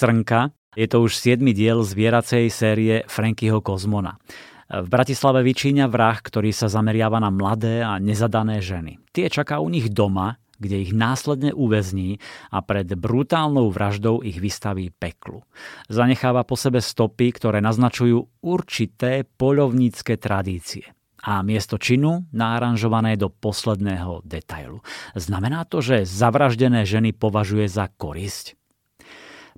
Srnka. Je to už 7. diel zvieracej série Frankyho Kozmona. V Bratislave vyčíňa vrah, ktorý sa zameriava na mladé a nezadané ženy. Tie čaká u nich doma, kde ich následne uväzní a pred brutálnou vraždou ich vystaví peklu. Zanecháva po sebe stopy, ktoré naznačujú určité poľovnícke tradície a miesto činu naaranžované do posledného detailu. Znamená to, že zavraždené ženy považuje za korisť?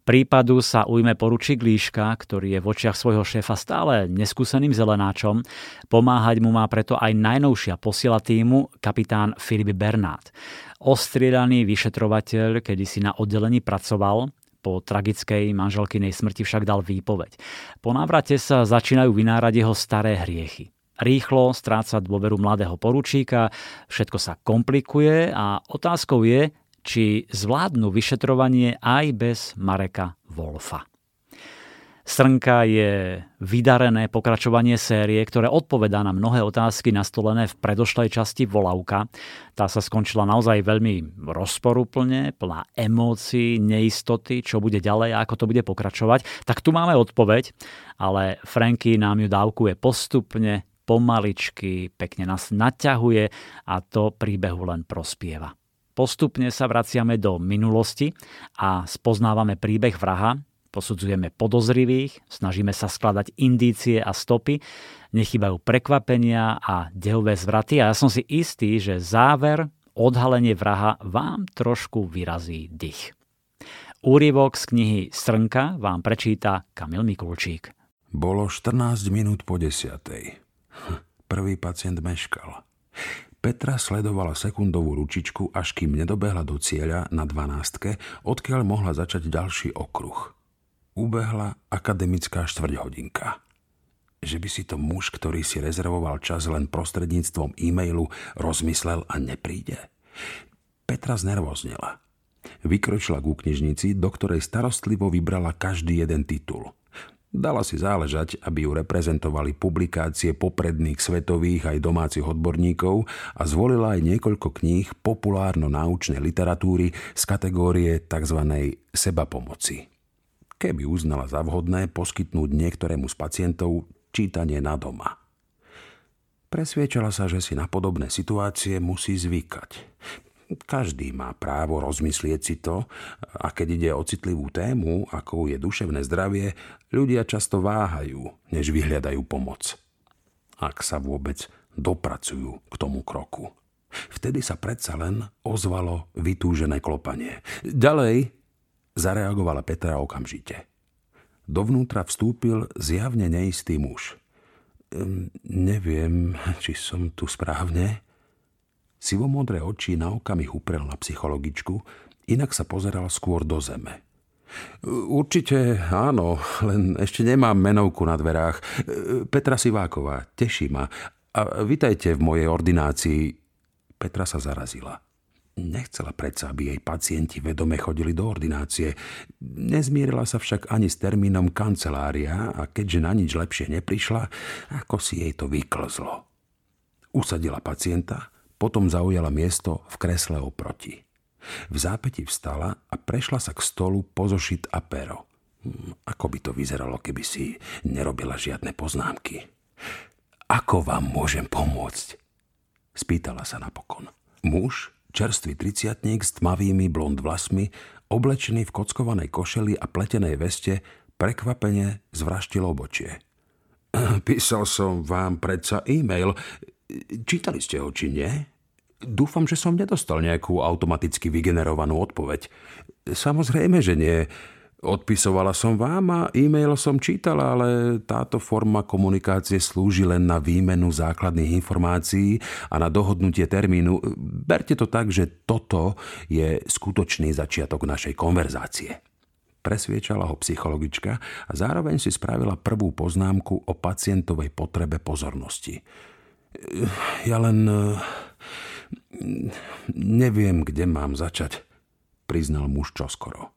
Prípadu sa ujme poručík Líška, ktorý je v očiach svojho šéfa stále neskúseným zelenáčom. Pomáhať mu má preto aj najnovšia posila týmu, kapitán Filip Bernát. Ostriedaný vyšetrovateľ, kedy si na oddelení pracoval, po tragickej manželkynej smrti však dal výpoveď. Po návrate sa začínajú vynárať jeho staré hriechy. Rýchlo stráca dôveru mladého poručíka, všetko sa komplikuje a otázkou je, či zvládnu vyšetrovanie aj bez Mareka Wolfa. Srnka je vydarené pokračovanie série, ktoré odpovedá na mnohé otázky nastolené v predošlej časti Volavka. Tá sa skončila naozaj veľmi rozporúplne, plná emócií, neistoty, čo bude ďalej a ako to bude pokračovať. Tak tu máme odpoveď, ale Franky nám ju dávkuje postupne, pomaličky, pekne nás naťahuje a to príbehu len prospieva. Postupne sa vraciame do minulosti a spoznávame príbeh vraha, posudzujeme podozrivých, snažíme sa skladať indície a stopy, nechybajú prekvapenia a dehové zvraty a ja som si istý, že záver, odhalenie vraha vám trošku vyrazí dých. Úrivok z knihy Srnka vám prečíta Kamil Mikulčík. Bolo 14 minút po desiatej. Hm, prvý pacient meškal. Petra sledovala sekundovú ručičku, až kým nedobehla do cieľa na dvanástke, odkiaľ mohla začať ďalší okruh. Ubehla akademická štvrťhodinka. Že by si to muž, ktorý si rezervoval čas len prostredníctvom e-mailu, rozmyslel a nepríde? Petra znervoznila. Vykročila ku knižnici, do ktorej starostlivo vybrala každý jeden titul – Dala si záležať, aby ju reprezentovali publikácie popredných svetových aj domácich odborníkov a zvolila aj niekoľko kníh populárno-náučnej literatúry z kategórie tzv. seba pomoci. Keby uznala za vhodné poskytnúť niektorému z pacientov čítanie na doma. Presviečala sa, že si na podobné situácie musí zvykať. Každý má právo rozmyslieť si to a keď ide o citlivú tému, ako je duševné zdravie, ľudia často váhajú, než vyhľadajú pomoc. Ak sa vôbec dopracujú k tomu kroku. Vtedy sa predsa len ozvalo vytúžené klopanie. Ďalej zareagovala Petra okamžite. Dovnútra vstúpil zjavne neistý muž. Ehm, neviem, či som tu správne, Sivomodré oči na okamih uprel na psychologičku, inak sa pozeral skôr do zeme. Určite áno, len ešte nemám menovku na dverách. Petra Siváková, teší ma. A vitajte v mojej ordinácii. Petra sa zarazila. Nechcela predsa, aby jej pacienti vedome chodili do ordinácie. Nezmierila sa však ani s termínom kancelária a keďže na nič lepšie neprišla, ako si jej to vyklzlo. Usadila pacienta, potom zaujala miesto v kresle oproti. V zápäti vstala a prešla sa k stolu pozošit a pero. Hm, ako by to vyzeralo, keby si nerobila žiadne poznámky? Ako vám môžem pomôcť? Spýtala sa napokon. Muž, čerstvý triciatník s tmavými blond vlasmi, oblečený v kockovanej košeli a pletenej veste, prekvapene zvraštil obočie. Písal som vám predsa e-mail. Čítali ste ho, či nie? Dúfam, že som nedostal nejakú automaticky vygenerovanú odpoveď. Samozrejme, že nie. Odpisovala som vám a e-mail som čítala, ale táto forma komunikácie slúži len na výmenu základných informácií a na dohodnutie termínu. Berte to tak, že toto je skutočný začiatok našej konverzácie. Presviečala ho psychologička a zároveň si spravila prvú poznámku o pacientovej potrebe pozornosti. Ja len Neviem, kde mám začať, priznal muž čoskoro.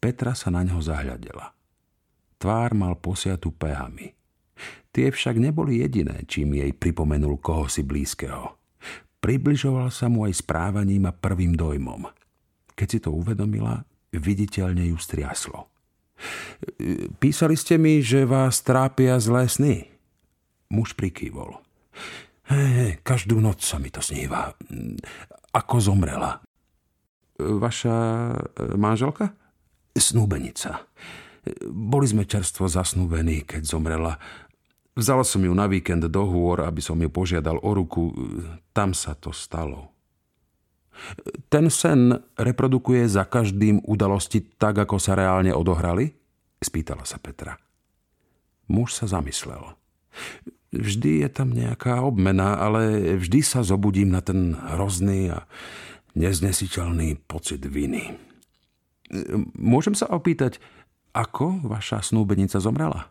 Petra sa na ňo zahľadela. Tvár mal posiatu pehami. Tie však neboli jediné, čím jej pripomenul koho si blízkeho. Približoval sa mu aj správaním a prvým dojmom. Keď si to uvedomila, viditeľne ju striaslo. Písali ste mi, že vás trápia zlé sny. Muž prikývol. Hej, každú noc sa mi to sníva. Ako zomrela. Vaša e, manželka? Snúbenica. Boli sme čerstvo zasnúbení, keď zomrela. Vzal som ju na víkend do hôr, aby som ju požiadal o ruku. Tam sa to stalo. Ten sen reprodukuje za každým udalosti tak, ako sa reálne odohrali? Spýtala sa Petra. Muž sa zamyslel. Vždy je tam nejaká obmena, ale vždy sa zobudím na ten hrozný a neznesiteľný pocit viny. Môžem sa opýtať, ako vaša snúbenica zomrela?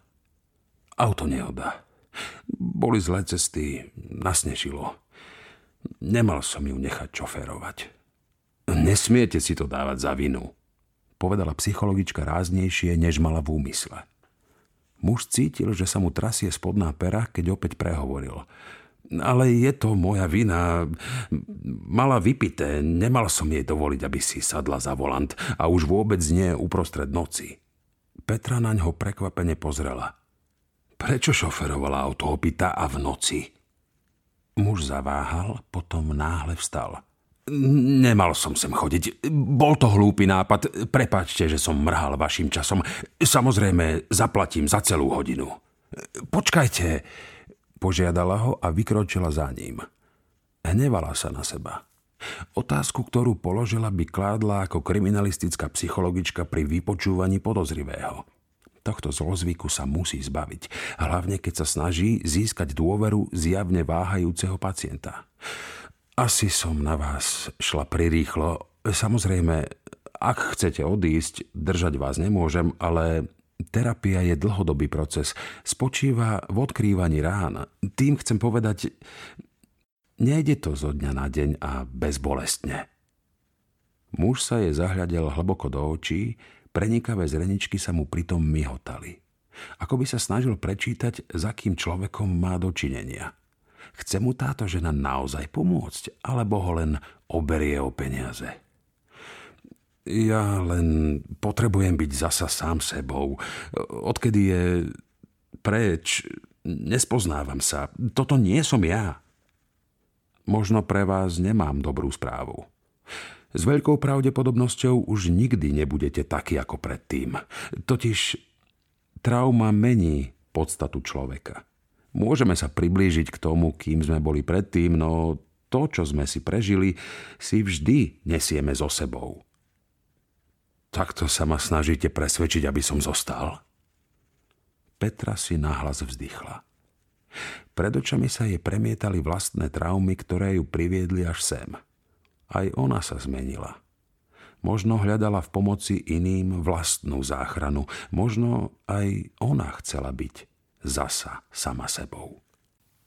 Auto nehoda. Boli zlé cesty, nasnešilo. Nemal som ju nechať čoférovať. Nesmiete si to dávať za vinu, povedala psychologička ráznejšie, než mala v úmysle. Muž cítil, že sa mu trasie spodná pera, keď opäť prehovoril. Ale je to moja vina. Mala vypité, nemal som jej dovoliť, aby si sadla za volant a už vôbec nie uprostred noci. Petra na ňo prekvapene pozrela. Prečo šoferovala auto opita a v noci? Muž zaváhal, potom náhle vstal. Nemal som sem chodiť. Bol to hlúpy nápad. Prepačte, že som mrhal vašim časom. Samozrejme, zaplatím za celú hodinu. Počkajte, požiadala ho a vykročila za ním. Hnevala sa na seba. Otázku, ktorú položila, by kládla ako kriminalistická psychologička pri vypočúvaní podozrivého. Tohto zlozvyku sa musí zbaviť, hlavne keď sa snaží získať dôveru zjavne váhajúceho pacienta. Asi som na vás šla prirýchlo. Samozrejme, ak chcete odísť, držať vás nemôžem, ale terapia je dlhodobý proces. Spočíva v odkrývaní rán. Tým chcem povedať, Nejde to zo dňa na deň a bezbolestne. Muž sa je zahľadel hlboko do očí, prenikavé zreničky sa mu pritom myhotali. Ako by sa snažil prečítať, za kým človekom má dočinenia. Chce mu táto žena naozaj pomôcť, alebo ho len oberie o peniaze? Ja len potrebujem byť zasa sám sebou. Odkedy je preč, nespoznávam sa. Toto nie som ja. Možno pre vás nemám dobrú správu. S veľkou pravdepodobnosťou už nikdy nebudete taký ako predtým. Totiž trauma mení podstatu človeka. Môžeme sa priblížiť k tomu, kým sme boli predtým, no to, čo sme si prežili, si vždy nesieme so sebou. Takto sa ma snažíte presvedčiť, aby som zostal? Petra si nahlas vzdychla. Pred očami sa jej premietali vlastné traumy, ktoré ju priviedli až sem. Aj ona sa zmenila. Možno hľadala v pomoci iným vlastnú záchranu. Možno aj ona chcela byť zasa sama sebou.